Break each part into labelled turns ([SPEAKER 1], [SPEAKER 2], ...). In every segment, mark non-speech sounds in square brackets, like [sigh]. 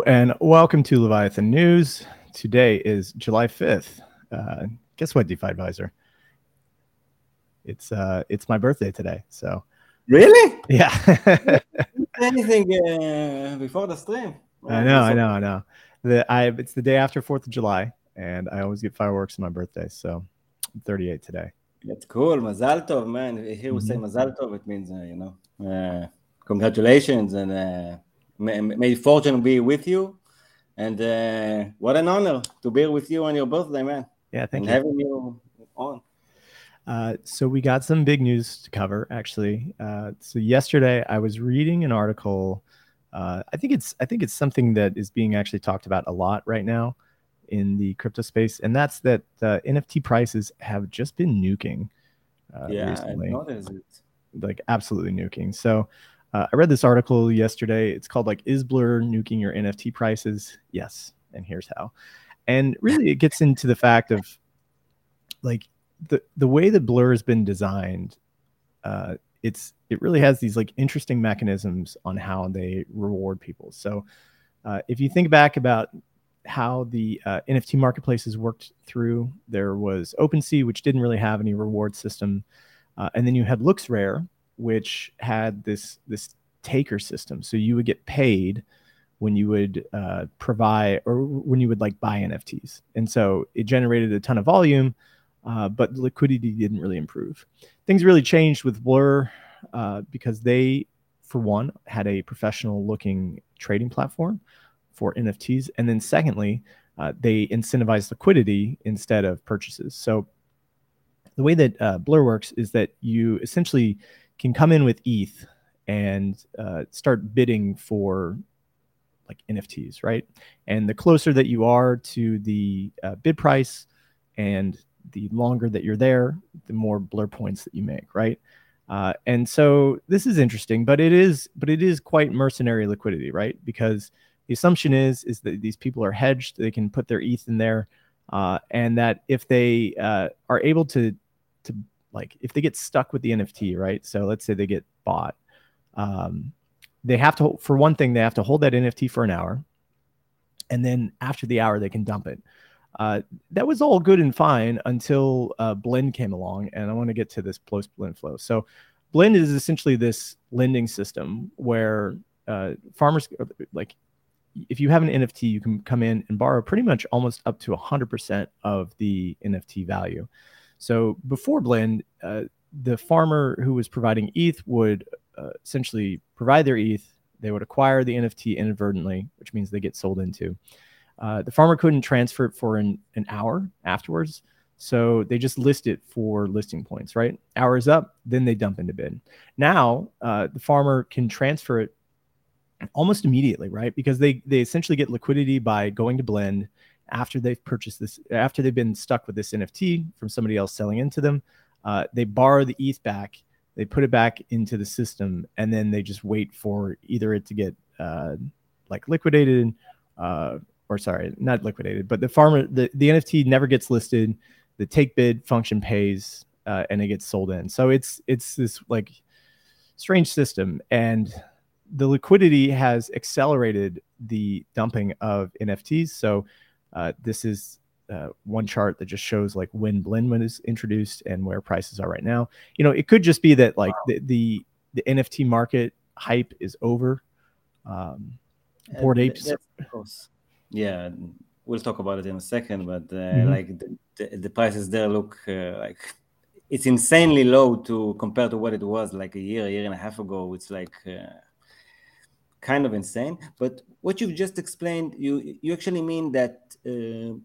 [SPEAKER 1] Hello and welcome to Leviathan News. Today is July 5th. Uh, guess what, DeFi Advisor? It's uh, it's my birthday today. So
[SPEAKER 2] really,
[SPEAKER 1] yeah. [laughs]
[SPEAKER 2] Anything uh, before the stream?
[SPEAKER 1] I know, I know, I know. The I it's the day after Fourth of July, and I always get fireworks on my birthday. So I'm 38 today.
[SPEAKER 2] That's cool. Mazal tov, man. If we say mm-hmm. Mazal tov, it means uh, you know, uh, congratulations and uh, may, may fortune be with you. And uh, what an honor to be with you on your birthday, man.
[SPEAKER 1] Yeah, thank
[SPEAKER 2] and
[SPEAKER 1] you.
[SPEAKER 2] Having you on.
[SPEAKER 1] Uh, so we got some big news to cover, actually. Uh, so yesterday, I was reading an article. Uh, I think it's I think it's something that is being actually talked about a lot right now in the crypto space, and that's that NFT prices have just been nuking.
[SPEAKER 2] Uh, yeah, recently. I noticed it.
[SPEAKER 1] Like absolutely nuking. So uh, I read this article yesterday. It's called like "Is Blur nuking your NFT prices?" Yes, and here's how. And really, it gets into the fact of like the the way that Blur has been designed. Uh, it's it really has these like interesting mechanisms on how they reward people. So uh, if you think back about how the uh, NFT marketplaces worked through, there was OpenSea, which didn't really have any reward system, uh, and then you had LooksRare, which had this this taker system. So you would get paid when you would uh, provide or when you would like buy NFTs, and so it generated a ton of volume, uh, but liquidity didn't really improve. Things really changed with Blur uh, because they, for one, had a professional looking trading platform for NFTs, and then secondly, uh, they incentivized liquidity instead of purchases. So the way that uh, Blur works is that you essentially can come in with ETH and uh, start bidding for like NFTs, right? And the closer that you are to the uh, bid price and the longer that you're there, the more blur points that you make, right? Uh, and so this is interesting, but it is, but it is quite mercenary liquidity, right? Because the assumption is is that these people are hedged; they can put their ETH in there, uh, and that if they uh, are able to to like if they get stuck with the NFT, right? So let's say they get bought, um, they have to for one thing they have to hold that NFT for an hour, and then after the hour they can dump it. Uh, that was all good and fine until uh, Blend came along, and I want to get to this post Blend flow. So Blend is essentially this lending system where uh, farmers like if you have an NFT, you can come in and borrow pretty much almost up to 100% of the NFT value. So before Blend, uh, the farmer who was providing ETH would uh, essentially provide their ETH. They would acquire the NFT inadvertently, which means they get sold into. Uh, the farmer couldn't transfer it for an, an hour afterwards. So they just list it for listing points, right? Hours up, then they dump into bid. Now uh, the farmer can transfer it almost immediately, right? Because they they essentially get liquidity by going to blend after they've purchased this, after they've been stuck with this NFT from somebody else selling into them, uh, they borrow the ETH back, they put it back into the system, and then they just wait for either it to get uh, like liquidated, uh, or sorry, not liquidated, but the farmer, the, the NFT never gets listed. The take bid function pays, uh, and it gets sold in. So it's it's this like strange system, and the liquidity has accelerated the dumping of NFTs. So uh, this is uh, one chart that just shows like when Blend was introduced and where prices are right now. You know, it could just be that like the the, the NFT market hype is over. Um, Bored uh, apes.
[SPEAKER 2] Yeah, we'll talk about it in a second. But uh, mm-hmm. like the, the, the, prices there look uh, like it's insanely low to compare to what it was like a year, a year and a half ago. It's like uh, kind of insane. But what you've just explained, you you actually mean that uh,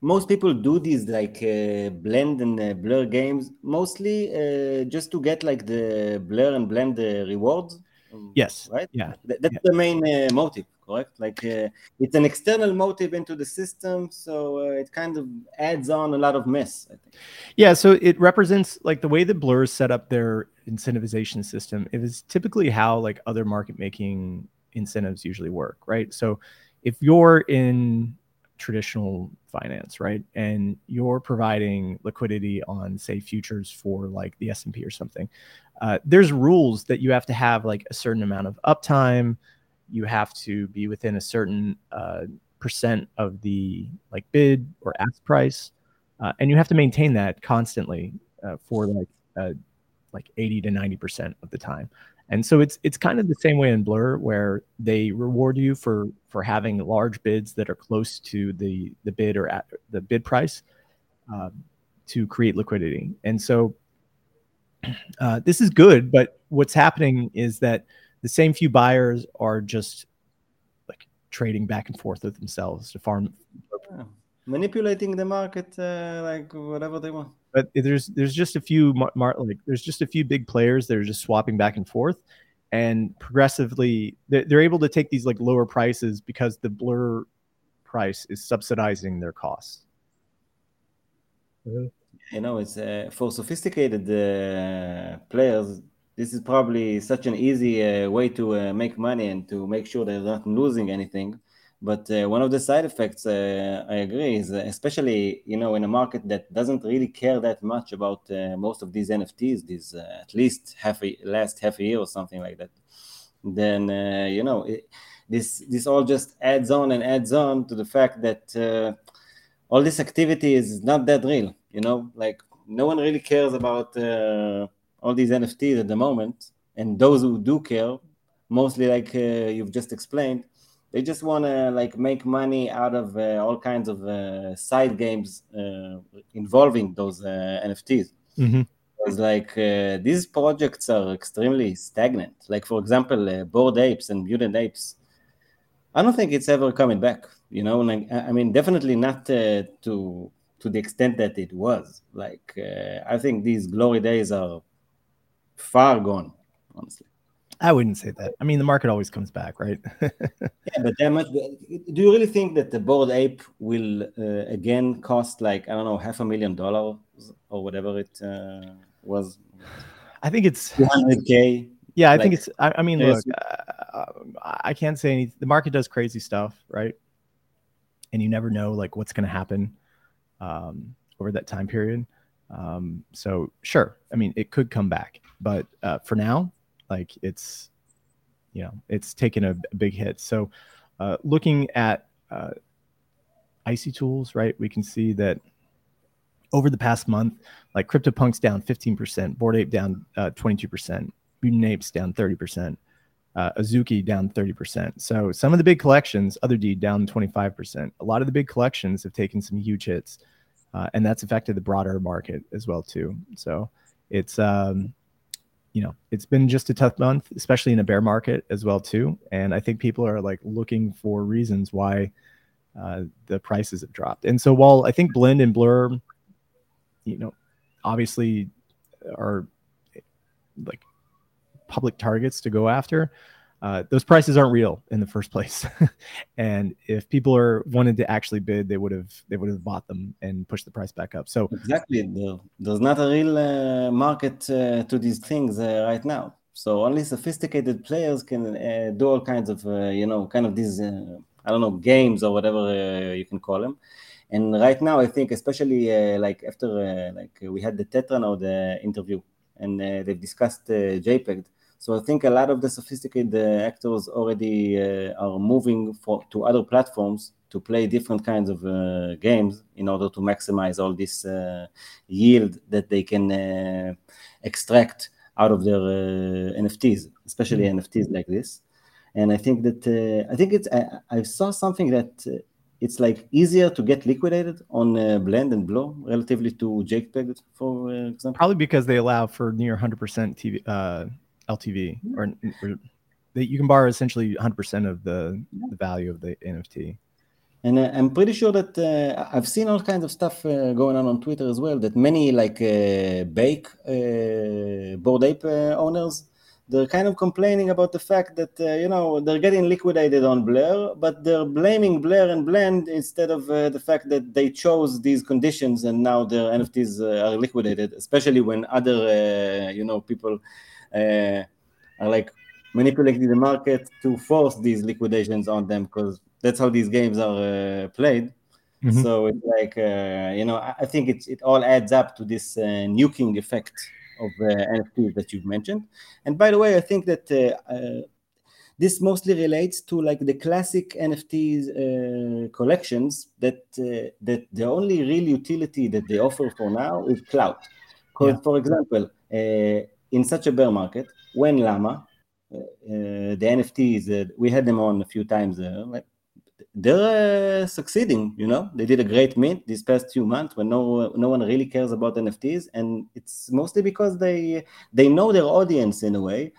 [SPEAKER 2] most people do these like uh, blend and uh, blur games mostly uh, just to get like the blur and blend the rewards.
[SPEAKER 1] Yes.
[SPEAKER 2] Right.
[SPEAKER 1] Yeah.
[SPEAKER 2] Th- that's
[SPEAKER 1] yeah.
[SPEAKER 2] the main uh, motive, correct? Like uh, it's an external motive into the system, so it kind of adds on a lot of mess. I think.
[SPEAKER 1] Yeah. So it represents like the way that blurs set up their incentivization system. It is typically how like other market making incentives usually work, right? So if you're in traditional finance, right, and you're providing liquidity on say futures for like the S&P or something, uh, there's rules that you have to have like a certain amount of uptime you have to be within a certain uh, percent of the like bid or ask price, uh, and you have to maintain that constantly uh, for like uh, like 80 to 90 percent of the time. And so it's it's kind of the same way in Blur, where they reward you for for having large bids that are close to the the bid or at the bid price uh, to create liquidity. And so [clears throat] uh, this is good, but what's happening is that the same few buyers are just like trading back and forth with themselves to farm.
[SPEAKER 2] Yeah. Manipulating the market uh, like whatever they want
[SPEAKER 1] but there's there's just a few mar- like there's just a few big players that are just swapping back and forth and progressively they're able to take these like lower prices because the blur price is subsidizing their costs
[SPEAKER 2] you know it's uh, for sophisticated uh, players this is probably such an easy uh, way to uh, make money and to make sure they're not losing anything but uh, one of the side effects, uh, I agree, is uh, especially you know in a market that doesn't really care that much about uh, most of these NFTs, these at least half a last half a year or something like that. Then you know it, this this all just adds on and adds on to the fact that all this activity is not that real. You know, like no one really cares about all these NFTs at the moment, and those who do care, mostly like you've just explained they just want to like make money out of uh, all kinds of uh, side games uh, involving those uh, NFTs. Mm-hmm. It's like uh, these projects are extremely stagnant. Like for example, uh, Bored Apes and Mutant Apes. I don't think it's ever coming back. You know, like I mean, definitely not to to the extent that it was. Like I think these glory days are far gone, honestly.
[SPEAKER 1] I wouldn't say that. I mean, the market always comes back, right? [laughs]
[SPEAKER 2] yeah, but that much. Do you really think that the Bored Ape will uh, again cost like I don't know half a million dollars or whatever it uh, was?
[SPEAKER 1] I think it's
[SPEAKER 2] 200k.
[SPEAKER 1] Yeah, I like, think it's. I, I mean, look, uh, I can't say anything. The market does crazy stuff, right? And you never know like what's going to happen um, over that time period. Um, so sure, I mean, it could come back, but uh, for now, like it's, you know, it's taken a, big hit. So, uh, looking at uh, icy tools, right, we can see that over the past month, like CryptoPunks down 15%, Bored Ape down uh, 22%, Mutant Apes down 30%, uh, Azuki down 30%. So some of the big collections, Other Otherdeed down 25%. A lot of the big collections have taken some huge hits, uh, and that's affected the broader market as well too. So it's um, you know it's been just a tough month especially in a bear market as well too and i think people are like looking for reasons why uh, the prices have dropped and so while i think blend and blur you know obviously are like public targets to go after uh, those prices aren't real in the first place. [laughs] and if people are wanted to actually bid, they would have they would have bought them and pushed the price back up. So
[SPEAKER 2] exactly, there's not a real uh, market uh, to these things uh, right now. So only sophisticated players can uh, do all kinds of you know kind of these I don't know games or whatever you can call them. And right now, I think especially like after like we had the Tetranode the interview and they've discussed JPEG so I think a lot of the sophisticated uh, actors already uh, are moving for, to other platforms to play different kinds of uh, games in order to maximize all this uh, yield that they can uh, extract out of their uh, NFTs, especially mm-hmm. NFTs like this. And I think that I think it's I, I, saw something that it's like easier to get liquidated on Blend and Blur relatively to JPEG, for example.
[SPEAKER 1] Probably because they allow for near 100% TV LTV, or, or that you can borrow essentially 100% of the, the value of the NFT.
[SPEAKER 2] And uh, I'm pretty sure that uh, I've seen all kinds of stuff uh, going on on Twitter as well. That many like uh, Bake uh, Bored Ape uh, owners, they're kind of complaining about the fact that you know they're getting liquidated on Blur, but they're blaming Blur and Blend instead of the fact that they chose these conditions and now their NFTs are liquidated. Especially when other you know people uh, are like manipulating the market to force these liquidations on them because that's how these games are uh, played. Mm-hmm. So it's like uh, you know, I think it's it all adds up to this uh, nuking effect of uh, NFTs that you've mentioned. And by the way, I think that uh, uh, this mostly relates to like the classic NFTs uh, collections that uh, that the only real utility that they offer for now is clout. Because, yeah. for example, uh, in such a bear market, when Llama, uh, uh, the NFTs, we had them on a few times, like they're succeeding. You know, they did a great mint these past few months when no no one really cares about NFTs, and it's mostly because they they know their audience in a way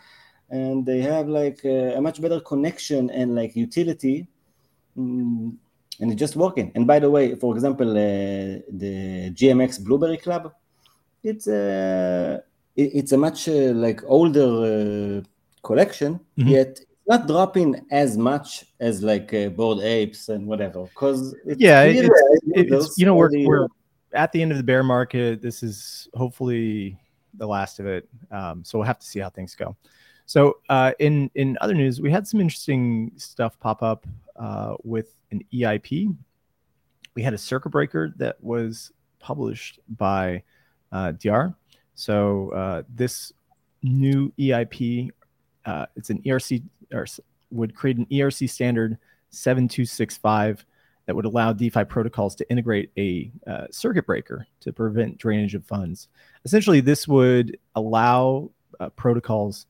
[SPEAKER 2] and they have like a, a much better connection and like utility mm, and it's just working and by the way for example uh, the gmx blueberry club it's a it's a much uh, like older uh, collection mm-hmm. yet not dropping as much as like uh, bored apes and whatever because
[SPEAKER 1] yeah it's, it's, it's, you know we're, we're at the end of the bear market this is hopefully the last of it um, so we'll have to see how things go so uh, in in other news, we had some interesting stuff pop up uh, with an EIP. We had a circuit breaker that was published by uh, DR. So uh, this new EIP, uh, it's an ERC or would create an ERC standard 7265 that would allow DeFi protocols to integrate a uh, circuit breaker to prevent drainage of funds. Essentially, this would allow uh, protocols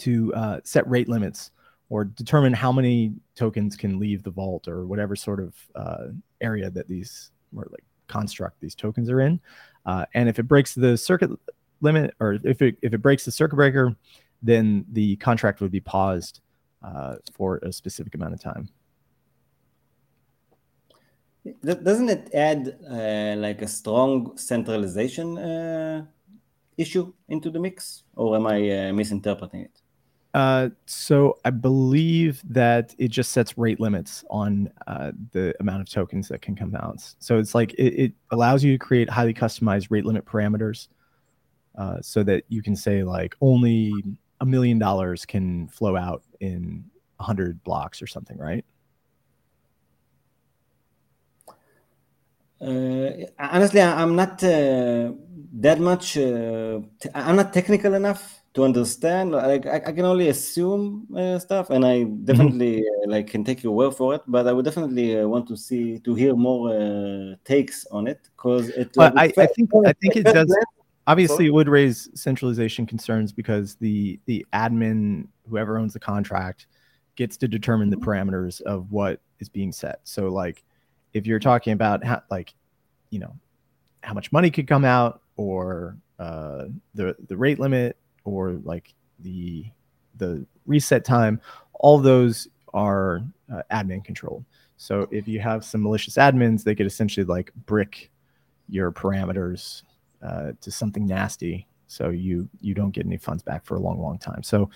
[SPEAKER 1] to uh, set rate limits or determine how many tokens can leave the vault or whatever sort of uh, area that these or like construct these tokens are in. Uh, and if it breaks the circuit limit or if it if it breaks the circuit breaker, then the contract would be paused uh, for a specific amount of time.
[SPEAKER 2] Doesn't it add uh, like a strong centralization uh, issue into the mix, or am I uh, misinterpreting it?
[SPEAKER 1] Uh, so I believe that it just sets rate limits on uh, the amount of tokens that can come out. So it's like it, it allows you to create highly customized rate limit parameters, uh, so that you can say like only a million dollars can flow out in hundred blocks or something, right?
[SPEAKER 2] Uh, honestly, I'm not uh, that much. Uh, t- I'm not technical enough to understand like i, I can only assume uh, stuff and i mm-hmm. definitely mm-hmm. like can take your word for it but i would definitely uh, want to see to hear more uh, takes on it because it
[SPEAKER 1] well, I, I, think i think it does obviously it would raise centralization concerns because the the admin whoever owns the contract gets to determine the mm-hmm. parameters of what is being set so like if you're talking about how like you know how much money could come out or uh, the the rate limit or like the the reset time, all those are uh, admin controlled. So if you have some malicious admins, they could essentially like brick your parameters uh, to something nasty, so you you don't get any funds back for a long, long time. So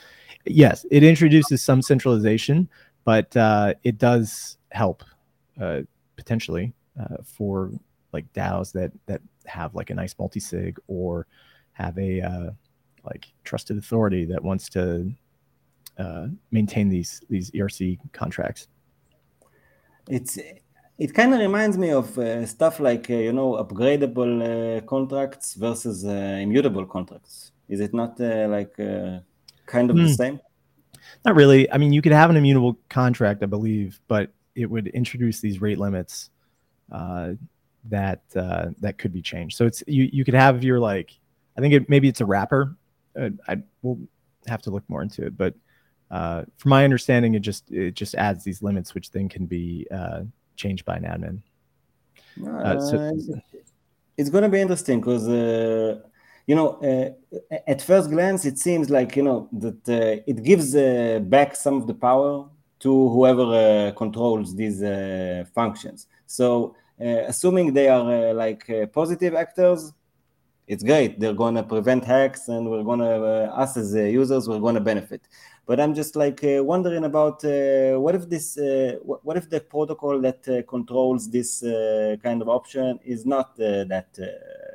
[SPEAKER 1] yes, it introduces some centralization, but uh, it does help uh, potentially uh, for like DAOs that that have like a nice multi sig or have a uh, like trusted authority that wants to uh, maintain these these ERC contracts.
[SPEAKER 2] It's it kind of reminds me of uh, stuff like uh, you know upgradable uh, contracts versus uh, immutable contracts. Is it not uh, like kind of mm. the hmm. same?
[SPEAKER 1] Not really. I mean, you could have an immutable contract, I believe, but it would introduce these rate limits that uh, that could be changed. So it's you you could have your like I think it maybe it's a wrapper uh, I will have to look more into it, but uh, from my understanding, it just it just adds these limits, which then can be uh, changed by an admin.
[SPEAKER 2] Uh, so, uh, it's going to be interesting because uh, you know at first glance it seems like you know that it gives back some of the power to whoever controls these functions. So assuming they are like positive actors, it's great. They're going to prevent hacks, and we're going to uh, us as uh, users, we're going to benefit. But I'm just like uh, wondering about uh, what if this, uh, what if the protocol that uh, controls this kind of option is not that,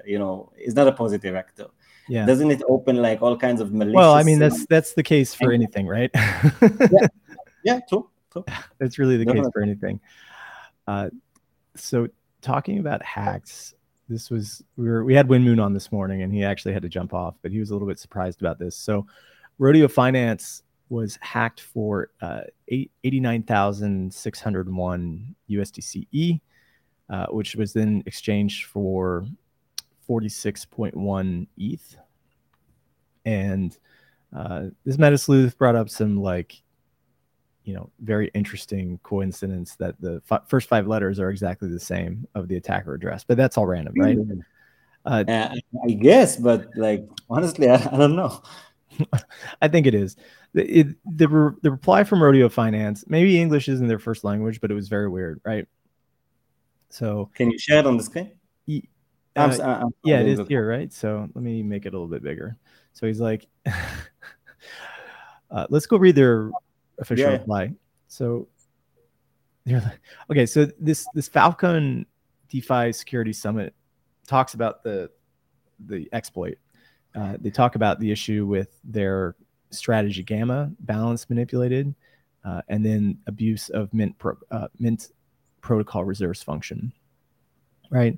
[SPEAKER 2] you know, is not a positive actor. Yeah. Doesn't it open like all kinds of malicious?
[SPEAKER 1] Well, I mean, that's that's the case for anything, right?
[SPEAKER 2] yeah. yeah, true. true. [laughs]
[SPEAKER 1] That's really the case for anything. So talking about hacks this was we were we had Win Moon on this morning, and he actually had to jump off, but he was a little bit surprised about this. So, Rodeo Finance was hacked for uh, 89,601 USDCE, uh, which was then exchanged for 46.1 ETH. And uh, this Metasleuth brought up some like, you know, very interesting coincidence that the f- first five letters are exactly the same of the attacker address, but that's all random, right?
[SPEAKER 2] Uh, I guess, but like honestly, I, [laughs] I don't know. [laughs]
[SPEAKER 1] I think it is. The, it, the, re- the reply from Rodeo Finance, maybe English isn't their first language, but it was very weird, right? So,
[SPEAKER 2] can you share it on the screen?
[SPEAKER 1] uh, I'm, I'm, yeah, it is here, right? So, let me make it a little bit bigger. So, he's like, [laughs] uh, let's go read their official yeah. reply. So, they're like, okay, so this this Falcon DeFi Security Summit talks about the the exploit. Uh, they talk about the issue with their strategy gamma balance manipulated, uh, and then abuse of mint pro, uh, mint protocol reserves function. Right.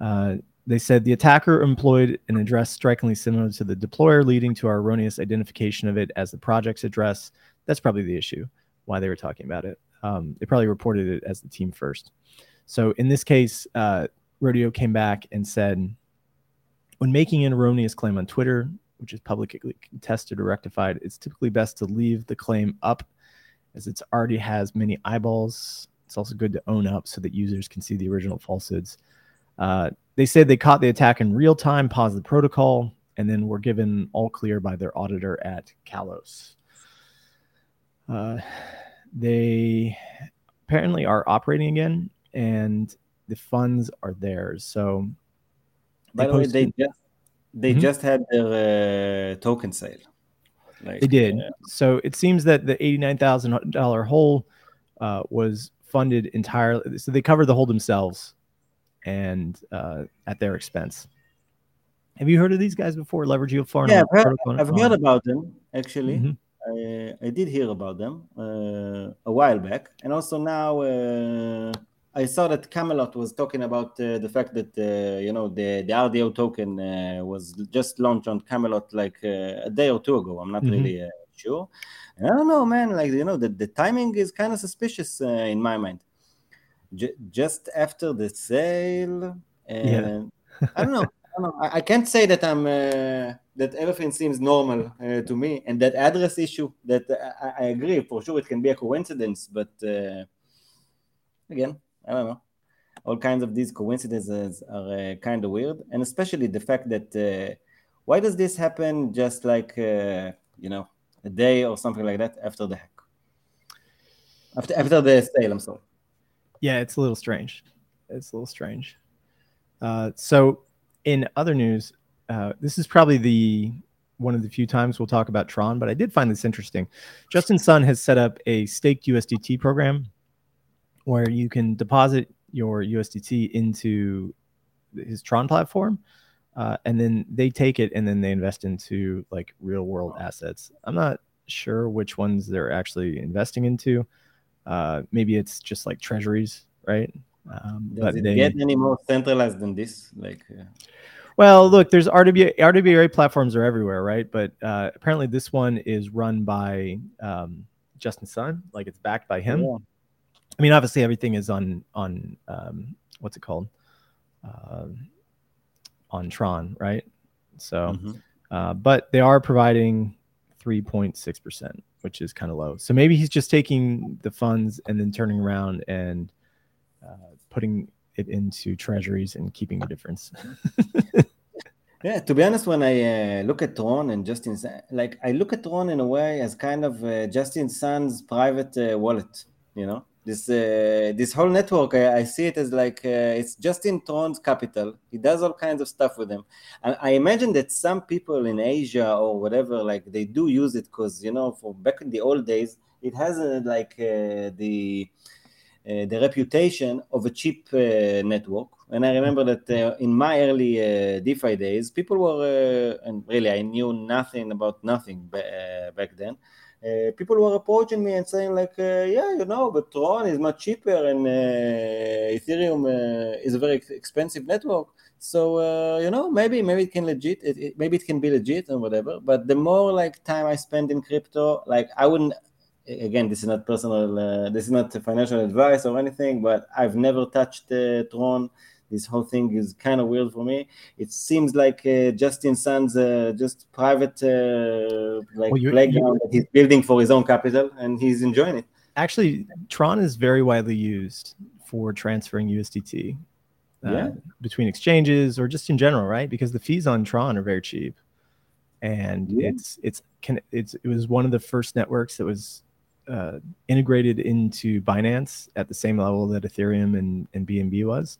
[SPEAKER 1] Uh, they said the attacker employed an address strikingly similar to the deployer, leading to our erroneous identification of it as the project's address. That's probably the issue why they were talking about it. Um, they probably reported it as the team first. So in this case, uh, Rodeo came back and said, when making an erroneous claim on Twitter, which is publicly contested or rectified, it's typically best to leave the claim up as it already has many eyeballs. It's also good to own up so that users can see the original falsehoods. Uh, they said they caught the attack in real time, paused the protocol, and then were given all clear by their auditor at Kalos. Uh, they apparently are operating again, and the funds are theirs. So,
[SPEAKER 2] by the way, they just they mm-hmm. just had their uh, token sale.
[SPEAKER 1] Like, they did. Uh, so it seems that the eighty-nine thousand dollar hole uh, was funded entirely. So they covered the hole themselves, and uh, at their expense. Have you heard of these guys before? Leverage Yield Farm.
[SPEAKER 2] Yeah, I've heard, I've heard about them actually. Mm-hmm. I, I, did hear about them uh, a while back, and also now uh, I saw that Camelot was talking about uh, the fact that uh, you know the the RDO token uh, was just launched on Camelot like uh, a day or two ago. I'm not mm-hmm. really uh, sure. And I don't know, man. Like you know, the, the timing is kind of suspicious uh, in my mind. J- just after the sale, and yeah. I don't know. [laughs] I. I, can't say that I'm that everything seems normal to me, and that address issue. That I, I, agree for sure, it can be a coincidence, but again I don't know. All kinds of these coincidences are uh, kind of weird, and especially the fact that uh, why does this happen just like uh, you know a day or something like that after the hack, after after the sale? I'm sorry.
[SPEAKER 1] Yeah, it's a little strange. It's a little strange. Uh, so, in other news, uh, this is probably the one of the few times we'll talk about Tron, but I did find this interesting. Justin Sun has set up a staked USDT program where you can deposit your USDT into his Tron platform, uh, and then they take it and then they invest into like real world assets. I'm not sure which ones they're actually investing into. Uh, maybe it's just like treasuries, right?
[SPEAKER 2] Um, Does but it they, get any more centralized than this? Like, uh...
[SPEAKER 1] well, look, there's RWA RWA platforms are everywhere, right? But uh, apparently, this one is run by um, Justin Sun, like it's backed by him. Yeah. I mean, obviously everything is on on um, what's it called uh, on Tron, right? So, mm-hmm. uh, but they are providing three point six percent, which is kind of low. So maybe he's just taking the funds and then turning around and putting it into treasuries and keeping the difference. [laughs]
[SPEAKER 2] Yeah, to be honest, when I uh, look at Tron and Justin, like I look at Tron in a way as kind of uh, Justin Sun's private uh, wallet, you know, this uh, this whole network I, I, see it as like uh, it's Justin Tron's capital. He does all kinds of stuff with them and I imagine that some people in asia or whatever like they do use it because you know for back in the old days it has uh, like uh, the uh, the reputation of a cheap uh, network and i remember that in my early defi days people were and really i knew nothing about nothing back then uh, people were approaching me and saying like, uh, yeah, you know, but Tron is much cheaper and uh, Ethereum uh, is a very expensive network. So uh, you know, maybe maybe it can legit, it, it, maybe it can be legit and whatever. But the more like time I spend in crypto, like I wouldn't. Again, this is not personal. Uh, this is not financial advice or anything. But I've never touched uh, Tron. This whole thing is kind of weird for me. It seems like uh, Justin Sun's uh, just private uh, like well, playground that he's building for his own capital, and he's enjoying it.
[SPEAKER 1] Actually, Tron is very widely used for transferring USDT uh, yeah. between exchanges or just in general, right? Because the fees on Tron are very cheap, and yeah. it's it's can it's it was one of the first networks that was uh, integrated into Binance at the same level that Ethereum and, and BNB was.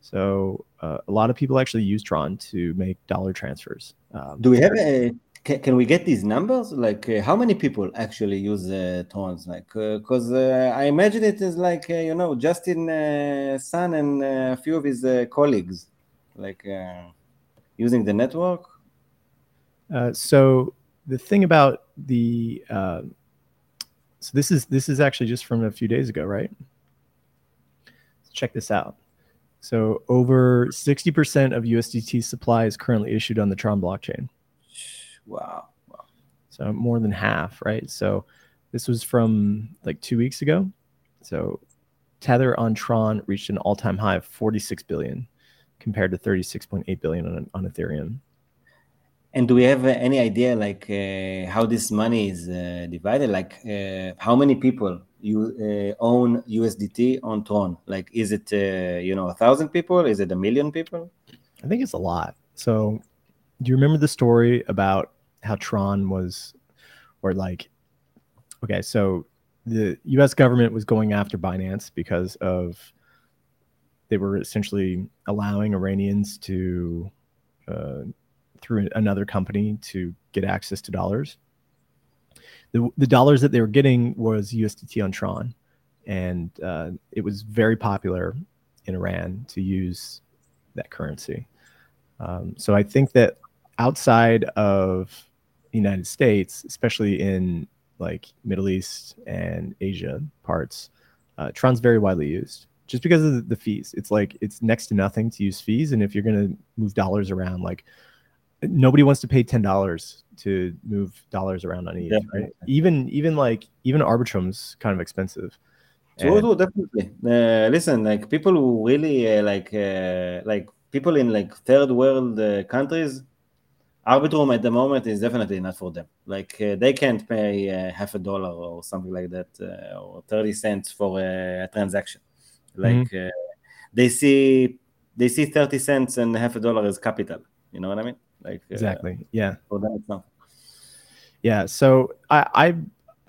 [SPEAKER 1] So uh, a lot of people actually use Tron to make dollar transfers.
[SPEAKER 2] Um, Do we have a can, can we get these numbers? Like, uh, how many people actually use uh, Trons? Like, because uh, uh, I imagine it is like uh, you know Justin uh, Sun and a few of his colleagues, like using the network.
[SPEAKER 1] so the thing about the so this is this is actually just from a few days ago, right? Let's check this out. So over 60% of USDT supply is currently issued on the Tron blockchain.
[SPEAKER 2] Wow. Wow.
[SPEAKER 1] So more than half, right? So this was from like two weeks ago. So Tether on Tron reached an all-time high of 46 billion compared to 36.8 billion on, on Ethereum.
[SPEAKER 2] And do we have uh, any idea like uh, how this money is uh, divided? Like uh, how many people you uh, own USDT on Tron? Like is it uh, you know a thousand people? Is it a million people?
[SPEAKER 1] I think it's a lot. So do you remember the story about how Tron was, or like, okay, so the U.S. government was going after Binance because of they were essentially allowing Iranians to through another company to get access to dollars. The, the dollars that they were getting was USDT on Tron, and uh, it was very popular in Iran to use that currency. Um, so I think that outside of the United States, especially in like Middle East and Asia parts, uh, Tron's very widely used just because of the fees. It's like it's next to nothing to use fees, and if you're gonna move dollars around, like nobody wants to pay ten dollars to move dollars around on ETH, right? Even even like even Arbitrum's kind of expensive.
[SPEAKER 2] True, definitely. Uh, listen, like people who really uh, like uh, like people in like third world uh, countries Arbitrum at the moment is definitely not for them. Like uh, they can't pay uh, half a dollar or something like that, uh, or thirty cents for a, transaction. Like mm-hmm. Uh, they see they see thirty cents and half a dollar as capital. You know what I mean? Like
[SPEAKER 1] uh, exactly, yeah.
[SPEAKER 2] For them, it's not.
[SPEAKER 1] Yeah. So I, I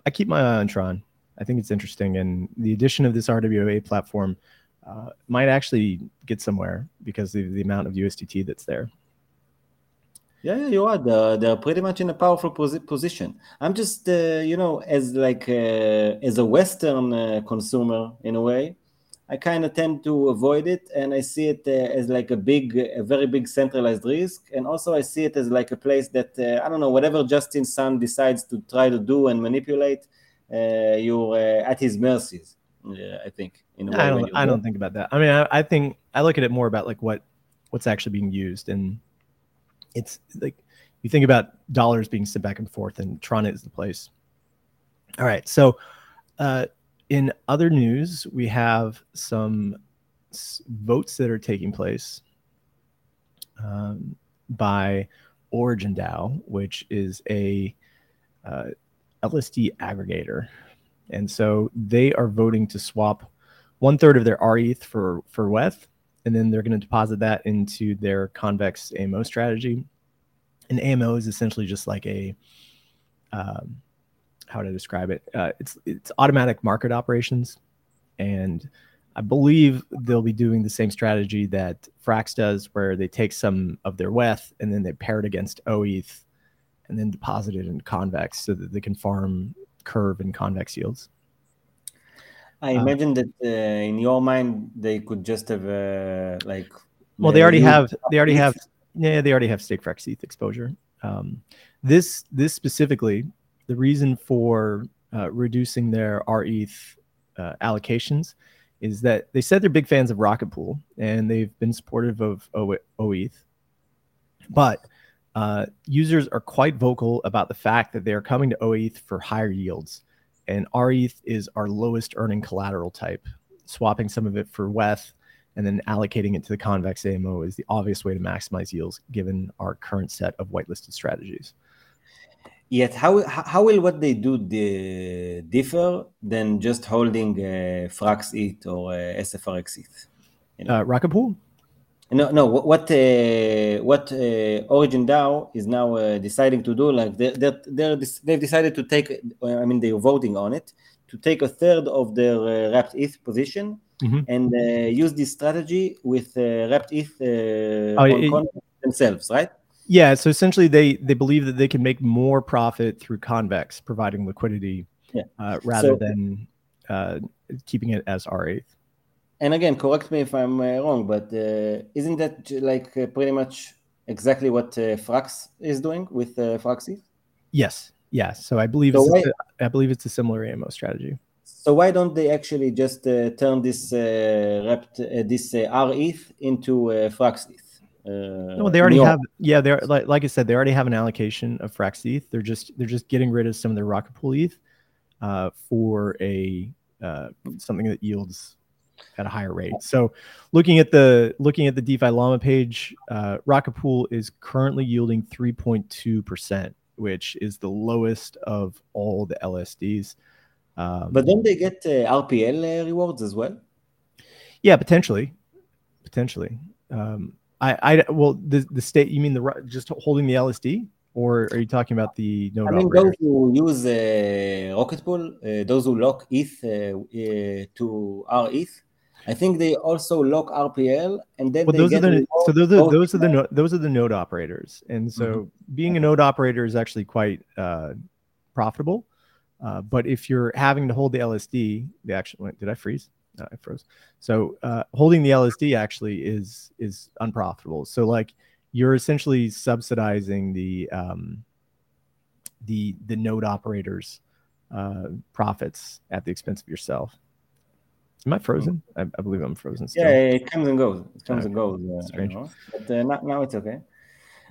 [SPEAKER 1] I keep my eye on Tron. I think it's interesting, and the addition of this RWA platform uh, might actually get somewhere because of the amount of USDT that's there.
[SPEAKER 2] Yeah, yeah, you are. They're, they're pretty much in a powerful posi- position. I'm just, uh, you know, as like uh, as a Western uh, consumer in a way, I kind of tend to avoid it, and I see it uh, as like a big, a very big centralized risk, and also I see it as like a place that uh, I don't know, whatever Justin Sun decides to try to do and manipulate, uh, you're at his mercies. I think.
[SPEAKER 1] In a way I don't. I don't think about that. I mean, I, I think I look at it more about like what what's actually being used and it's like you think about dollars being sent back and forth, and Tron is the place. All right. So, uh, in other news, we have some votes that are taking place um, by Origin DAO, which is a uh, LSD aggregator, and so they are voting to swap one third of their RETH for for WETH, and then they're going to deposit that into their convex AMO strategy. And AMO is essentially just like a um, how to describe it. Uh, it's it's automatic market operations, and I believe they'll be doing the same strategy that Frax does, where they take some of their WETH and then they pair it against OETH, and then deposit it in Convex so that they can farm curve and convex yields.
[SPEAKER 2] I uh, imagine that uh, in your mind they could just have uh, like.
[SPEAKER 1] Well, they already have. They already have. Yeah, they already have stake Frax ETH exposure. Um, this this specifically, the reason for uh, reducing their RETH uh, allocations is that they said they're big fans of Rocket Pool and they've been supportive of OETH, but uh, users are quite vocal about the fact that they are coming to OETH for higher yields. And RETH is our lowest earning collateral type. Swapping some of it for WETH and then allocating it to the convex AMO is the obvious way to maximize yields given our current set of whitelisted strategies.
[SPEAKER 2] Yet, how how will what they do the, differ than just holding uh, Frax ETH or uh, SFRX ETH?
[SPEAKER 1] You know? uh, Rocket Pool?
[SPEAKER 2] No, no. What uh, what uh, Origin DAO is now uh, deciding to do, like they're, they're, they're they've decided to take. Uh, I mean, they're voting on it to take a third of their uh, wrapped ETH position mm-hmm. and uh, use this strategy with wrapped ETH oh, it, themselves, right?
[SPEAKER 1] Yeah. So essentially, they they believe that they can make more profit through convex, providing liquidity, yeah. rather so, than keeping it as RETH
[SPEAKER 2] and again, correct me if I'm uh, wrong, but uh, isn't that like uh, pretty much exactly what uh, Frax is doing with uh?
[SPEAKER 1] Yes, yes. So I believe so why, a, I believe it's a similar AMO strategy.
[SPEAKER 2] So why don't they actually just uh, turn this uh, rept, this uh, RETH into uh, Frax ETH?
[SPEAKER 1] No, they already have. Yeah, they're like, like I said, they already have an allocation of Frax ETH. They're just they're just getting rid of some of their Rocket Pool ETH for a something that yields at a higher rate. So looking at the looking at the DeFi Llama page, uh, Rocket Pool is currently yielding 3.2%, which is the lowest of all the LSDs.
[SPEAKER 2] Um, but then they get uh, RPL uh, rewards as well.
[SPEAKER 1] Yeah, potentially, potentially. Um, I, I, well, the the state. You mean the just holding the LSD, or are you talking about the node? I
[SPEAKER 2] mean, those who use uh, Rocket Pool, uh, those who lock ETH uh, uh to RETH, I think they also lock RPL, and then
[SPEAKER 1] well, those are the so those are those are the no, those are the node operators, and so mm-hmm. being a node operator is actually quite uh, profitable. Uh, but if you're having to hold the LSD, the actual did I freeze? No, I froze. So uh, holding the LSD actually is is unprofitable. So like you're essentially subsidizing the um, the the node operators' uh, profits at the expense of yourself. Am I frozen? I, I believe I'm frozen.
[SPEAKER 2] Still. Yeah, it comes and goes. It comes okay. and goes. Uh, Strange. But uh, now, now it's okay.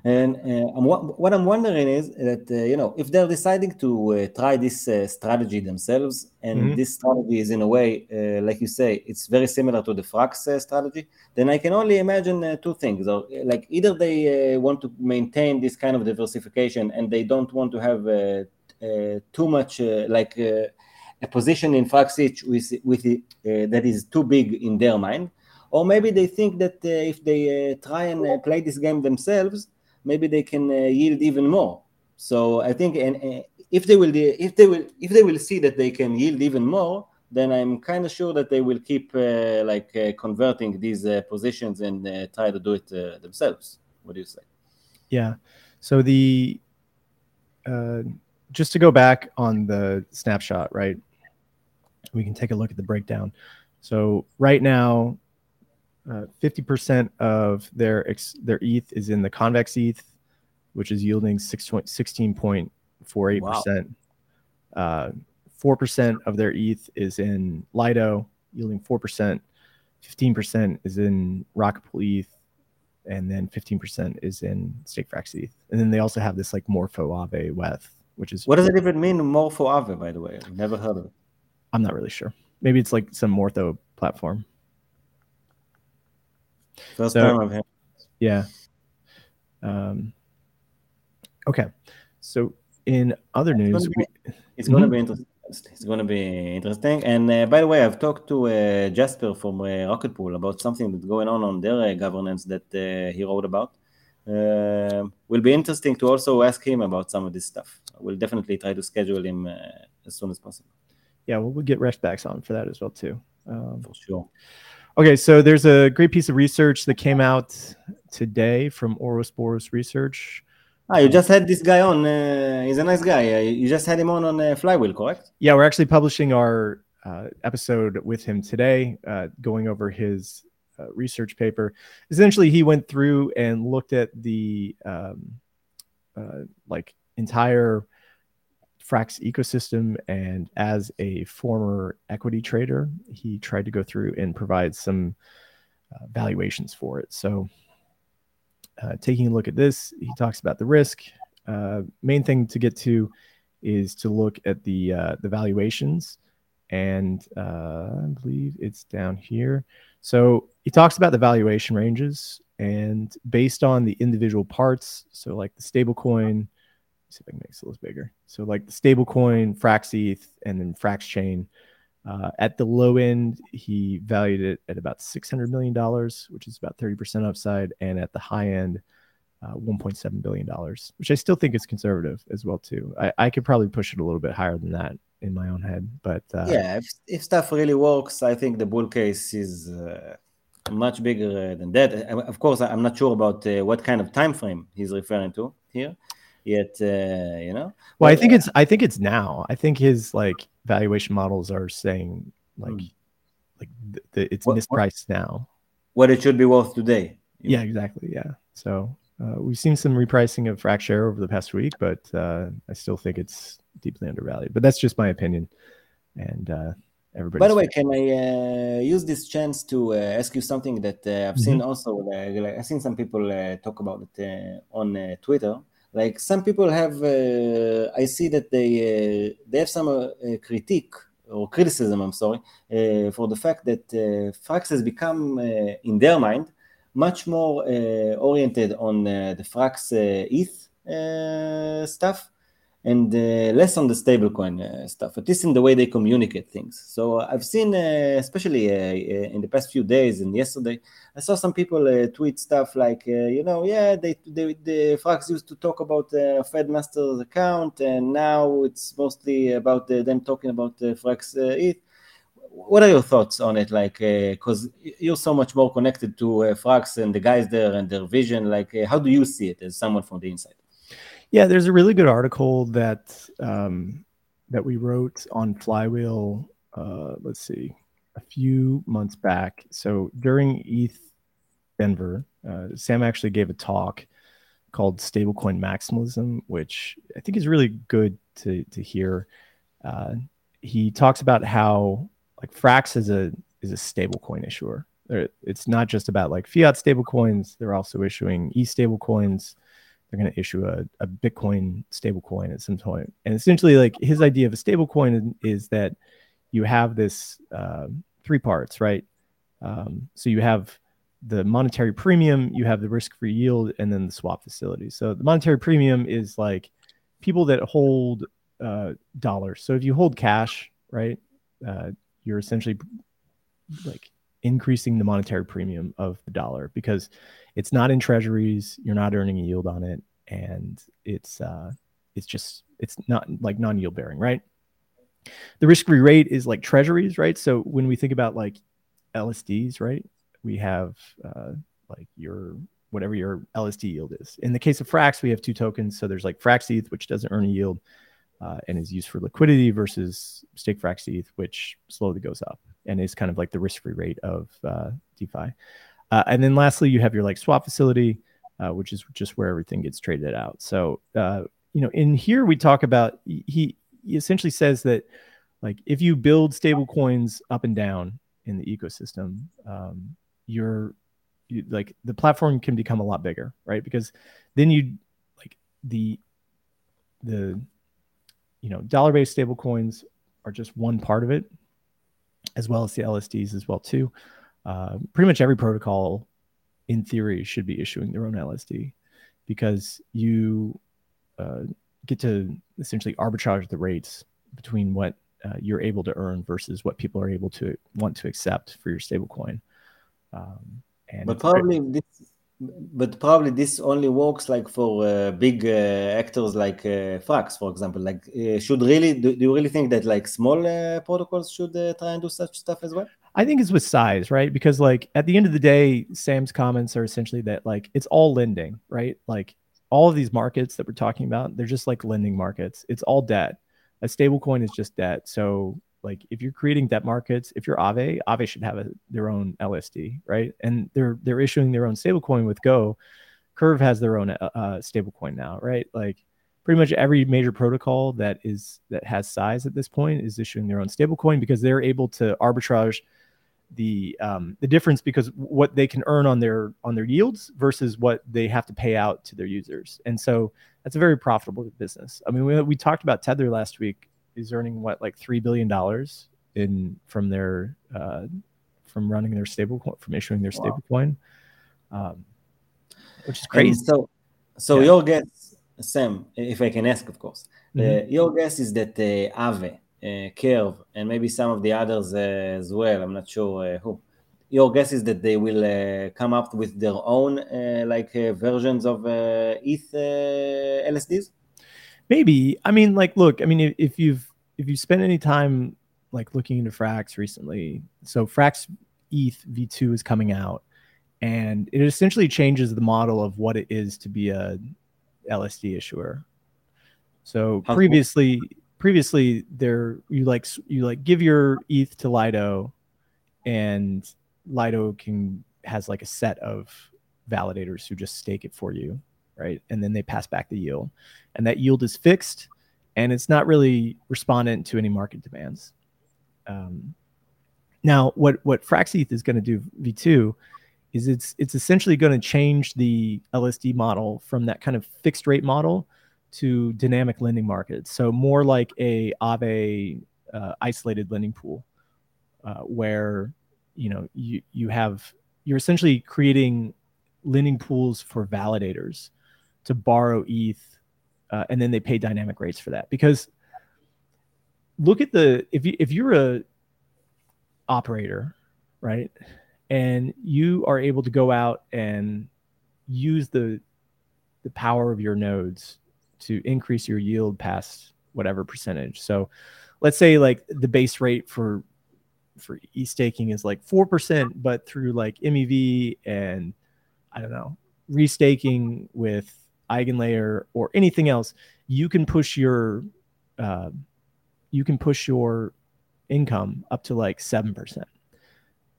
[SPEAKER 2] And uh, I'm, what I'm wondering is that uh, you know if they're deciding to uh, try this uh, strategy themselves, and mm-hmm. this strategy is in a way, uh, like you say, it's very similar to the Frax uh, strategy, then I can only imagine two things: or like either they want to maintain this kind of diversification, and they don't want to have too much like a position in Frax ETH with, with uh, that is too big in their mind, or maybe they think that uh, if they uh, try and uh, play this game themselves, maybe they can uh, yield even more. So I think, and uh, if they will, if they will, if they will see that they can yield even more, then I'm kind of sure that they will keep uh, like uh, converting these uh, positions and try to do it themselves. What do you say?
[SPEAKER 1] Yeah. So the just to go back on the snapshot, right? we can take a look at the breakdown. So right now, uh, 50% of their ex- their ETH is in the convex ETH, which is yielding 16.48%. Uh, 4% of their ETH is in Lido, yielding 4%. 15% is in Rocket Pool ETH, and then 15% is in Stakefrax ETH. And then they also have this like Morpho Aave WETH, which is.
[SPEAKER 2] What does it even mean, Morpho Aave, by the way? I've never heard of it.
[SPEAKER 1] I'm not really sure. Maybe it's like some Morpho platform.
[SPEAKER 2] First so, time I've had.
[SPEAKER 1] Yeah. Um, okay. So in other news,
[SPEAKER 2] it's going to be, interesting. It's going to be interesting. And uh, by the way, I've talked to uh, Jasper from uh, Rocket Pool about something that's going on on their uh, governance that uh, he wrote about. Uh, will be interesting to also ask him about some of this stuff. We'll definitely try to schedule him uh, as soon as possible
[SPEAKER 1] yeah, well, we'll get Reshbacks on for that as well too.
[SPEAKER 2] Um, for sure.
[SPEAKER 1] Okay, so there's a great piece of research that came out today from Ouroboros Research.
[SPEAKER 2] Ah, you just had this guy on. Uh, he's a nice guy. Uh, you just had him on on uh, Flywheel, correct?
[SPEAKER 1] Yeah, we're actually publishing our uh, episode with him today, uh, going over his uh, research paper. Essentially, he went through and looked at the um, like entire Frax ecosystem. And as a former equity trader, he tried to go through and provide some uh, valuations for it. So, uh, taking a look at this, he talks about the risk. Uh, main thing to get to is to look at the uh, the valuations, and uh, I believe it's down here. So he talks about the valuation ranges, and based on the individual parts, so like the stablecoin, see if I can make this a little bigger. So like the stablecoin, Frax ETH, and then Frax Chain. Uh, at the low end, he valued it at about $600 million, which is about 30% upside. And at the high end, uh, 1.7 billion dollars, which I still think is conservative as well too. I, I could probably push it a little bit higher than that in my own head, but
[SPEAKER 2] uh, yeah, if, if stuff really works, I think the bull case is uh, much bigger than that. Of course, I'm not sure about uh, what kind of time frame he's referring to here. Yet, uh, you know.
[SPEAKER 1] Well, I think it's I think it's now. I think his like valuation models are saying like hmm. like the, the, it's what, mispriced what, now.
[SPEAKER 2] What it should be worth today.
[SPEAKER 1] Yeah, exactly. Yeah. So uh, we've seen some repricing of Frax Share over the past week, but uh, I still think it's deeply undervalued. But that's just my opinion. And uh, everybody.
[SPEAKER 2] By the way, can I uh, use this chance to uh, ask you something that uh, I've mm-hmm. seen also? like, I've seen some people talk about it on Twitter. Like some people have, uh, I see that they uh, they have some uh, critique or criticism. I'm sorry for the fact that Frax has become, in their mind, much more uh, oriented on uh, the Frax uh, ETH stuff and uh, less on the stablecoin uh, stuff, at least in the way they communicate things. So I've seen, uh, especially in the past few days and yesterday, I saw some people tweet stuff like, you know, yeah, they, they the Frax used to talk about uh, Fed account, and now it's mostly about them talking about uh, Frax ETH what are your thoughts on it? Like, because uh, you're so much more connected to uh, Frax and the guys there and their vision. Like, uh, how do you see it as someone from the inside?
[SPEAKER 1] Yeah, there's a really good article that um, that we wrote on Flywheel. Uh, let's see, a few months back. So during ETH Denver, uh, Sam actually gave a talk called Stablecoin Maximalism, which I think is really good to to hear. Uh, he talks about how like Frax is a is a stablecoin issuer. It's not just about like fiat stablecoins. They're also issuing e stablecoins. They're going to issue a, a Bitcoin stablecoin at some point. And essentially, like his idea of a stablecoin is that you have this uh, three parts, right? Um, so you have the monetary premium, you have the risk-free yield, and then the swap facility. So the monetary premium is like people that hold uh, dollars. So if you hold cash, right, uh, you're essentially like increasing the monetary premium of the dollar because it's not in treasuries you're not earning a yield on it and it's uh it's just it's not like non-yield bearing right? The risk-free rate is like treasuries right? So when we think about like lsds right we have uh like your whatever your lsd yield is. In the case of frax we have two tokens. So there's like frax eth which doesn't earn a yield uh, and is used for liquidity versus stake frax ETH, which slowly goes up and is kind of like the risk-free rate of uh, DeFi. Uh, and then lastly, you have your like swap facility, uh, which is just where everything gets traded out. So uh, you know, in here we talk about he, he essentially says that like if you build stable coins up and down in the ecosystem, um, you're you, like the platform can become a lot bigger, right? Because then you like the the you know, dollar-based stablecoins are just one part of it, as well as the LSDs as well too. Uh, pretty much every protocol, in theory, should be issuing their own LSD because you uh, get to essentially arbitrage the rates between what uh, you're able to earn versus what people are able to want to accept for your stablecoin. Um,
[SPEAKER 2] and but probably this but probably this only works like for uh, big uh, actors like uh, Frax, for example. Like, uh, should really do, do, you really think that like small uh, protocols should uh, try and do such stuff as well?
[SPEAKER 1] I think it's with size, right? Because like at the end of the day, Sam's comments are essentially that like it's all lending, right? Like all of these markets that we're talking about, they're just like lending markets. It's all debt. A stable coin is just debt. So like if you're creating debt markets, if you're Aave, Aave should have a, their own LSD, right? And they're they're issuing their own stablecoin with GHO. Curve has their own uh, uh stablecoin now, right? Like pretty much every major protocol that is that has size at this point is issuing their own stablecoin because they're able to arbitrage the um, the difference because what they can earn on their on their yields versus what they have to pay out to their users, and so that's a very profitable business. I mean, we, we talked about Tether last week is earning what like three billion dollars in from their uh, from running their stable from issuing their stable wow. coin, um, which is crazy.
[SPEAKER 2] And so, so yeah. your guess, Sam, if I can ask, of course, mm-hmm. uh, your guess is that uh, Aave uh, Curve, and maybe some of the others uh, as well. I'm not sure uh, who. Your guess is that they will come up with their own like versions of ETH LSDs.
[SPEAKER 1] Maybe. I mean, like, look. I mean, if, if you've if you spent any time like looking into Frax recently, so Frax ETH v2 is coming out, and it essentially changes the model of what it is to be a LSD issuer. So How previously, cool previously there you like you like give your ETH to Lido, and Lido can has like a set of validators who just stake it for you, right? And then they pass back the yield, and that yield is fixed, and it's not really respondent to any market demands. Um, now, what what FraxETH is going to do v2 is it's it's essentially going to change the LSD model from that kind of fixed rate model to dynamic lending markets. So more like a Aave uh, isolated lending pool, uh, where you know you you have you're essentially creating lending pools for validators to borrow ETH, uh, and then they pay dynamic rates for that. Because look at the if you if you're a operator, right, and you are able to go out and use the the power of your nodes to increase your yield past whatever percentage. So let's say like the base rate for for e-staking is like 4%, but through like MEV and I don't know, restaking with eigenlayer or anything else, you can push your uh, you can push your income up to like 7%.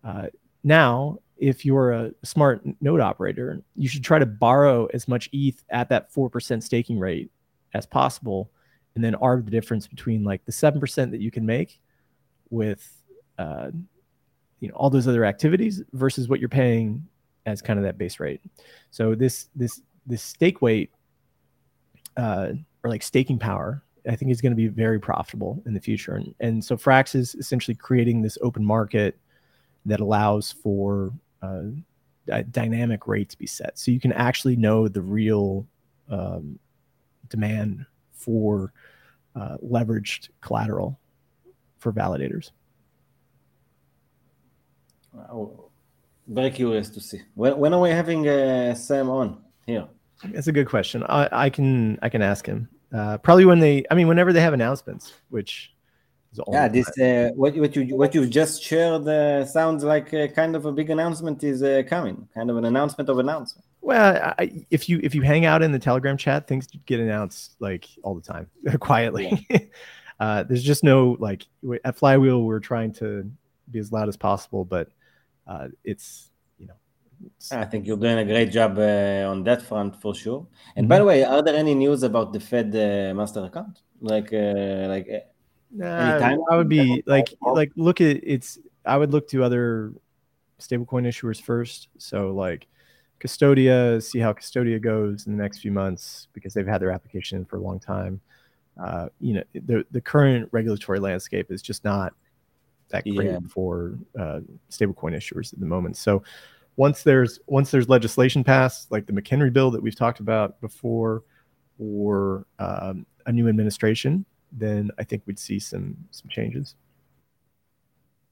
[SPEAKER 1] Uh, now, if you're a smart node operator, you should try to borrow as much ETH at that 4% staking rate as possible and then arb the difference between like the 7% that you can make with uh, you know all those other activities versus what you're paying as kind of that base rate so this this this stake weight uh, or like staking power i think is going to be very profitable in the future and, and so frax is essentially creating this open market that allows for uh, a dynamic rate to be set so you can actually know the real um, demand for uh, leveraged collateral for validators.
[SPEAKER 2] Wow. Very curious to see. When, when are we having uh, Sam on here?
[SPEAKER 1] That's a good question. I, I can I can ask him. Uh, probably when they, I mean, whenever they have announcements, which
[SPEAKER 2] yeah, this uh, what what you what you've just shared uh, sounds like a kind of a big announcement is uh, coming, kind of an announcement of announcement.
[SPEAKER 1] Well, I, if you if you hang out in the Telegram chat, things get announced like all the time, [laughs] quietly. Yeah. [laughs] uh, there's just no like at Flywheel, we're trying to be as loud as possible, but uh, it's you know.
[SPEAKER 2] It's... I think you're doing a great job uh, on that front for sure. And mm-hmm. by the way, are there any news about the Fed uh, master account? Like uh, like. Uh,
[SPEAKER 1] Anytime? I would be like like look at it's. I would look to other stablecoin issuers first. So like Custodia, see how Custodia goes in the next few months because they've had their application for a long time. Uh, you know, the the current regulatory landscape is just not that great yeah. for uh, stablecoin issuers at the moment. So once there's once there's legislation passed, like the McHenry bill that we've talked about before, or um, a new administration, then I think we'd see some some changes.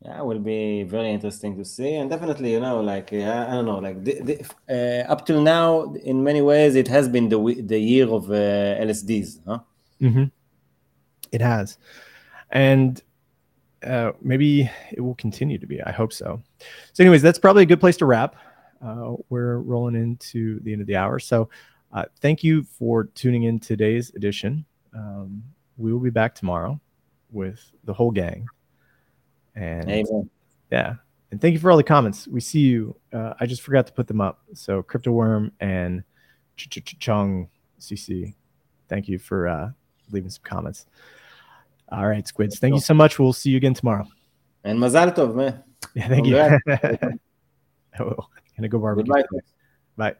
[SPEAKER 2] Yeah it will be very interesting to see. And definitely you know like uh, i don't know like the, the, uh, up till now in many ways it has been the the year of uh, lsds huh?
[SPEAKER 1] Mm-hmm. it has. And uh, maybe it will continue to be i hope so so anyways that's probably a good place to wrap uh, we're rolling into the end of the hour so uh, thank you for tuning in today's edition um, we will be back tomorrow with the whole gang and Amen. yeah, and thank you for all the comments. We see you. Uh, I just forgot to put them up. So Crypto Worm and Ch Chung CC, thank you for uh, leaving some comments. All right, Squids. Thank you so much. We'll see you again tomorrow.
[SPEAKER 2] And Mazal Tov, man.
[SPEAKER 1] Yeah, [laughs] thank
[SPEAKER 2] Congrats.
[SPEAKER 1] you. [laughs] oh, gonna go barbecue.
[SPEAKER 2] Goodbye.
[SPEAKER 1] Bye.